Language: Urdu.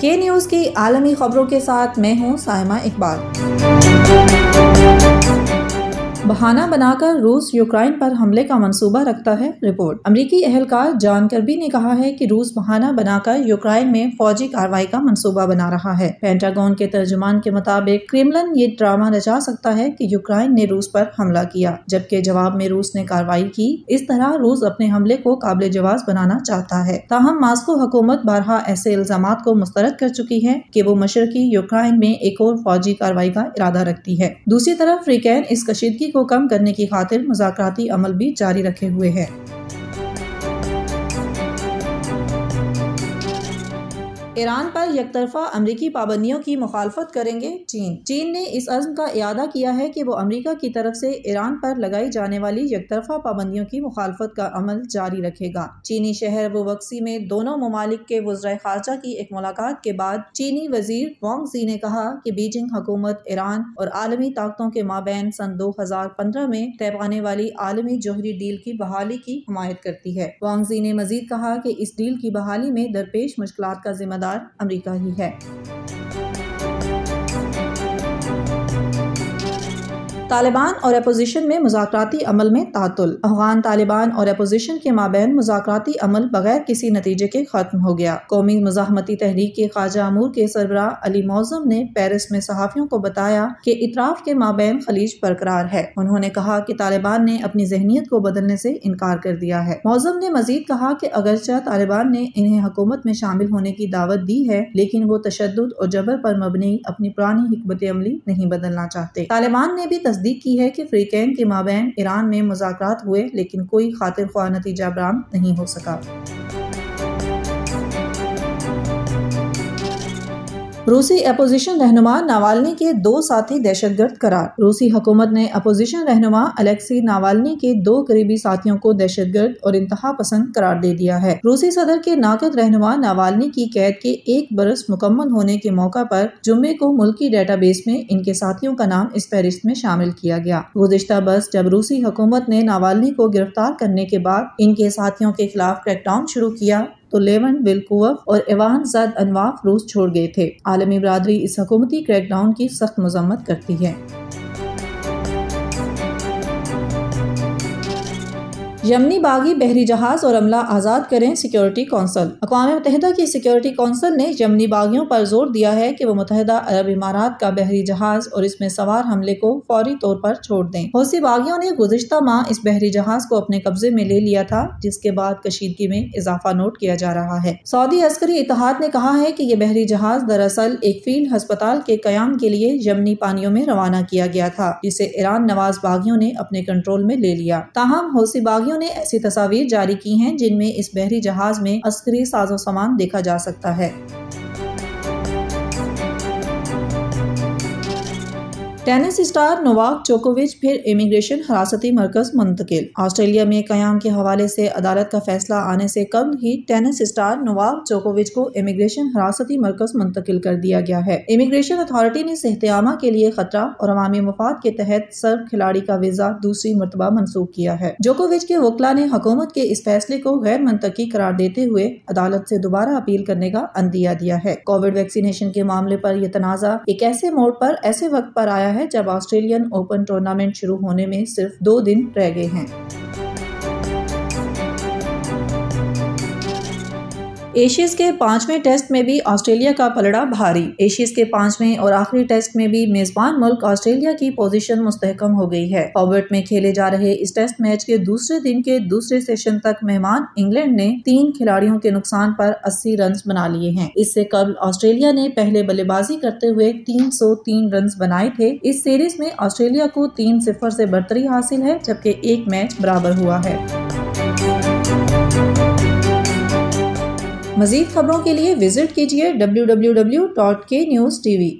کے نیوز کی عالمی خبروں کے ساتھ میں ہوں سائمہ اقبال۔ بہانہ بنا کر روس یوکرائن پر حملے کا منصوبہ رکھتا ہے۔ رپورٹ امریکی اہلکار جان کربی نے کہا ہے کہ روس بہانہ بنا کر یوکرائن میں فوجی کاروائی کا منصوبہ بنا رہا ہے۔ پینٹاگون کے ترجمان کے مطابق کریملن یہ ڈرامہ رچا سکتا ہے کہ یوکرائن نے روس پر حملہ کیا، جبکہ جواب میں روس نے کاروائی کی۔ اس طرح روس اپنے حملے کو قابل جواز بنانا چاہتا ہے۔ تاہم، ماسکو حکومت بارہا ایسے الزامات کو مسترد کر چکی ہے کہ وہ مشرقی یوکرائن میں ایک اور فوجی کاروائی کا ارادہ رکھتی ہے۔ دوسری طرف فریقین اس کشیدگی کو کم کرنے کی خاطر مذاکراتی عمل بھی جاری رکھے ہوئے ہیں۔ ایران پر یک طرفہ امریکی پابندیوں کی مخالفت کریں گے چین۔ چین نے اس عزم کا اعادہ کیا ہے کہ وہ امریکہ کی طرف سے ایران پر لگائی جانے والی یک طرفہ پابندیوں کی مخالفت کا عمل جاری رکھے گا۔ چینی شہر وکسی میں دونوں ممالک کے وزرائے خارجہ کی ایک ملاقات کے بعد چینی وزیر وانگ زی نے کہا کہ بیجنگ حکومت ایران اور عالمی طاقتوں کے مابین سن دو ہزار پندرہ میں طے پانے والی عالمی جوہری ڈیل کی بحالی کی حمایت کرتی ہے۔ وانگ زی نے مزید کہا کہ اس ڈیل کی بحالی میں درپیش مشکلات کا ذمہ دار امریکہ ہی ہے۔ طالبان اور اپوزیشن میں مذاکراتی عمل میں تعطل۔ افغان طالبان اور اپوزیشن کے مابین مذاکراتی عمل بغیر کسی نتیجے کے ختم ہو گیا۔ قومی مزاحمتی تحریک کے خواجہ امور کے سربراہ علی موزم نے پیرس میں صحافیوں کو بتایا کہ اطراف کے مابین خلیج برقرار ہے۔ انہوں نے کہا کہ طالبان نے اپنی ذہنیت کو بدلنے سے انکار کر دیا ہے۔ موزم نے مزید کہا کہ اگرچہ طالبان نے انہیں حکومت میں شامل ہونے کی دعوت دی ہے، لیکن وہ تشدد اور جبر پر مبنی اپنی پرانی حکمت عملی نہیں بدلنا چاہتے۔ طالبان نے بھی تصدیق کی ہے کہ فریقین کے مابین ایران میں مذاکرات ہوئے لیکن کوئی خاطر خواہ نتیجہ برآمد نہیں ہو سکا۔ روسی اپوزیشن رہنما ناوالنی کے دو ساتھی دہشت گرد قرار۔ روسی حکومت نے اپوزیشن رہنما الیکسی ناوالنی کے دو قریبی ساتھیوں کو دہشت گرد اور انتہا پسند قرار دے دیا ہے۔ روسی صدر کے ناقد رہنما ناوالنی کی قید کے ایک برس مکمل ہونے کے موقع پر جمعے کو ملکی ڈیٹا بیس میں ان کے ساتھیوں کا نام اس فہرست میں شامل کیا گیا۔ گزشتہ برس جب روسی حکومت نے ناوالنی کو گرفتار کرنے کے بعد ان کے ساتھیوں کے خلاف کریک ڈاؤن شروع کیا تو لیون ولکوف اور ایوان زد انواف روس چھوڑ گئے تھے۔ عالمی برادری اس حکومتی کریک ڈاؤن کی سخت مذمت کرتی ہے۔ یمنی باغی بحری جہاز اور عملہ آزاد کریں سیکیورٹی کونسل۔ اقوام متحدہ کی سیکیورٹی کونسل نے یمنی باغیوں پر زور دیا ہے کہ وہ متحدہ عرب امارات کا بحری جہاز اور اس میں سوار حملے کو فوری طور پر چھوڑ دیں۔ حوثی باغیوں نے گزشتہ ماہ اس بحری جہاز کو اپنے قبضے میں لے لیا تھا، جس کے بعد کشیدگی میں اضافہ نوٹ کیا جا رہا ہے۔ سعودی عسکری اتحاد نے کہا ہے کہ یہ بحری جہاز دراصل ایک فیلڈ ہسپتال کے قیام کے لیے یمنی پانیوں میں روانہ کیا گیا تھا، جسے ایران نواز باغیوں نے اپنے کنٹرول میں لے لیا۔ تاہم، حوثی باغیوں نے ایسی تصاویر جاری کی ہیں جن میں اس بحری جہاز میں عسکری ساز و سامان دیکھا جا سکتا ہے۔ ٹینس اسٹار نواک چوکووچ پھر امیگریشن حراستی مرکز منتقل۔ آسٹریلیا میں قیام کے حوالے سے عدالت کا فیصلہ آنے سے قبل ہی ٹینس اسٹار نواک چوکووچ کو امیگریشن حراستی مرکز منتقل کر دیا گیا ہے۔ امیگریشن اتھارٹی نے صحت عامہ کے لیے خطرہ اور عوامی مفاد کے تحت سرب کھلاڑی کا ویزا دوسری مرتبہ منسوخ کیا ہے۔ جوکووچ کے وکلا نے حکومت کے اس فیصلے کو غیر منطقی قرار دیتے ہوئے عدالت سے دوبارہ اپیل کرنے کا اندیا دیا ہے۔ کووڈ ویکسینیشن کے معاملے پر یہ تنازع ایک ایسے موڑ پر، ایسے وقت پر آیا ہے جب آسٹریلین اوپن ٹورنامنٹ شروع ہونے میں صرف دو دن رہ گئے ہیں۔ ایشیز کے پانچویں ٹیسٹ میں بھی آسٹریلیا کا پلڑا بھاری۔ ایشیز کے پانچویں اور آخری ٹیسٹ میں بھی میزبان ملک آسٹریلیا کی پوزیشن مستحکم ہو گئی ہے۔ پاورٹ میں کھیلے جا رہے اس ٹیسٹ میچ کے دوسرے دن کے دوسرے سیشن تک مہمان انگلینڈ نے تین کھلاڑیوں کے نقصان پر اسی رنز بنا لیے ہیں۔ اس سے قبل آسٹریلیا نے پہلے بلے بازی کرتے ہوئے تین سو تین رنز بنائے تھے۔ اس سیریز میں آسٹریلیا کو تین صفر سے برتری حاصل ہے، جبکہ ایک میچ برابر ہوا ہے۔ مزید خبروں کے لیے وزٹ کیجیے W W W dot K news T V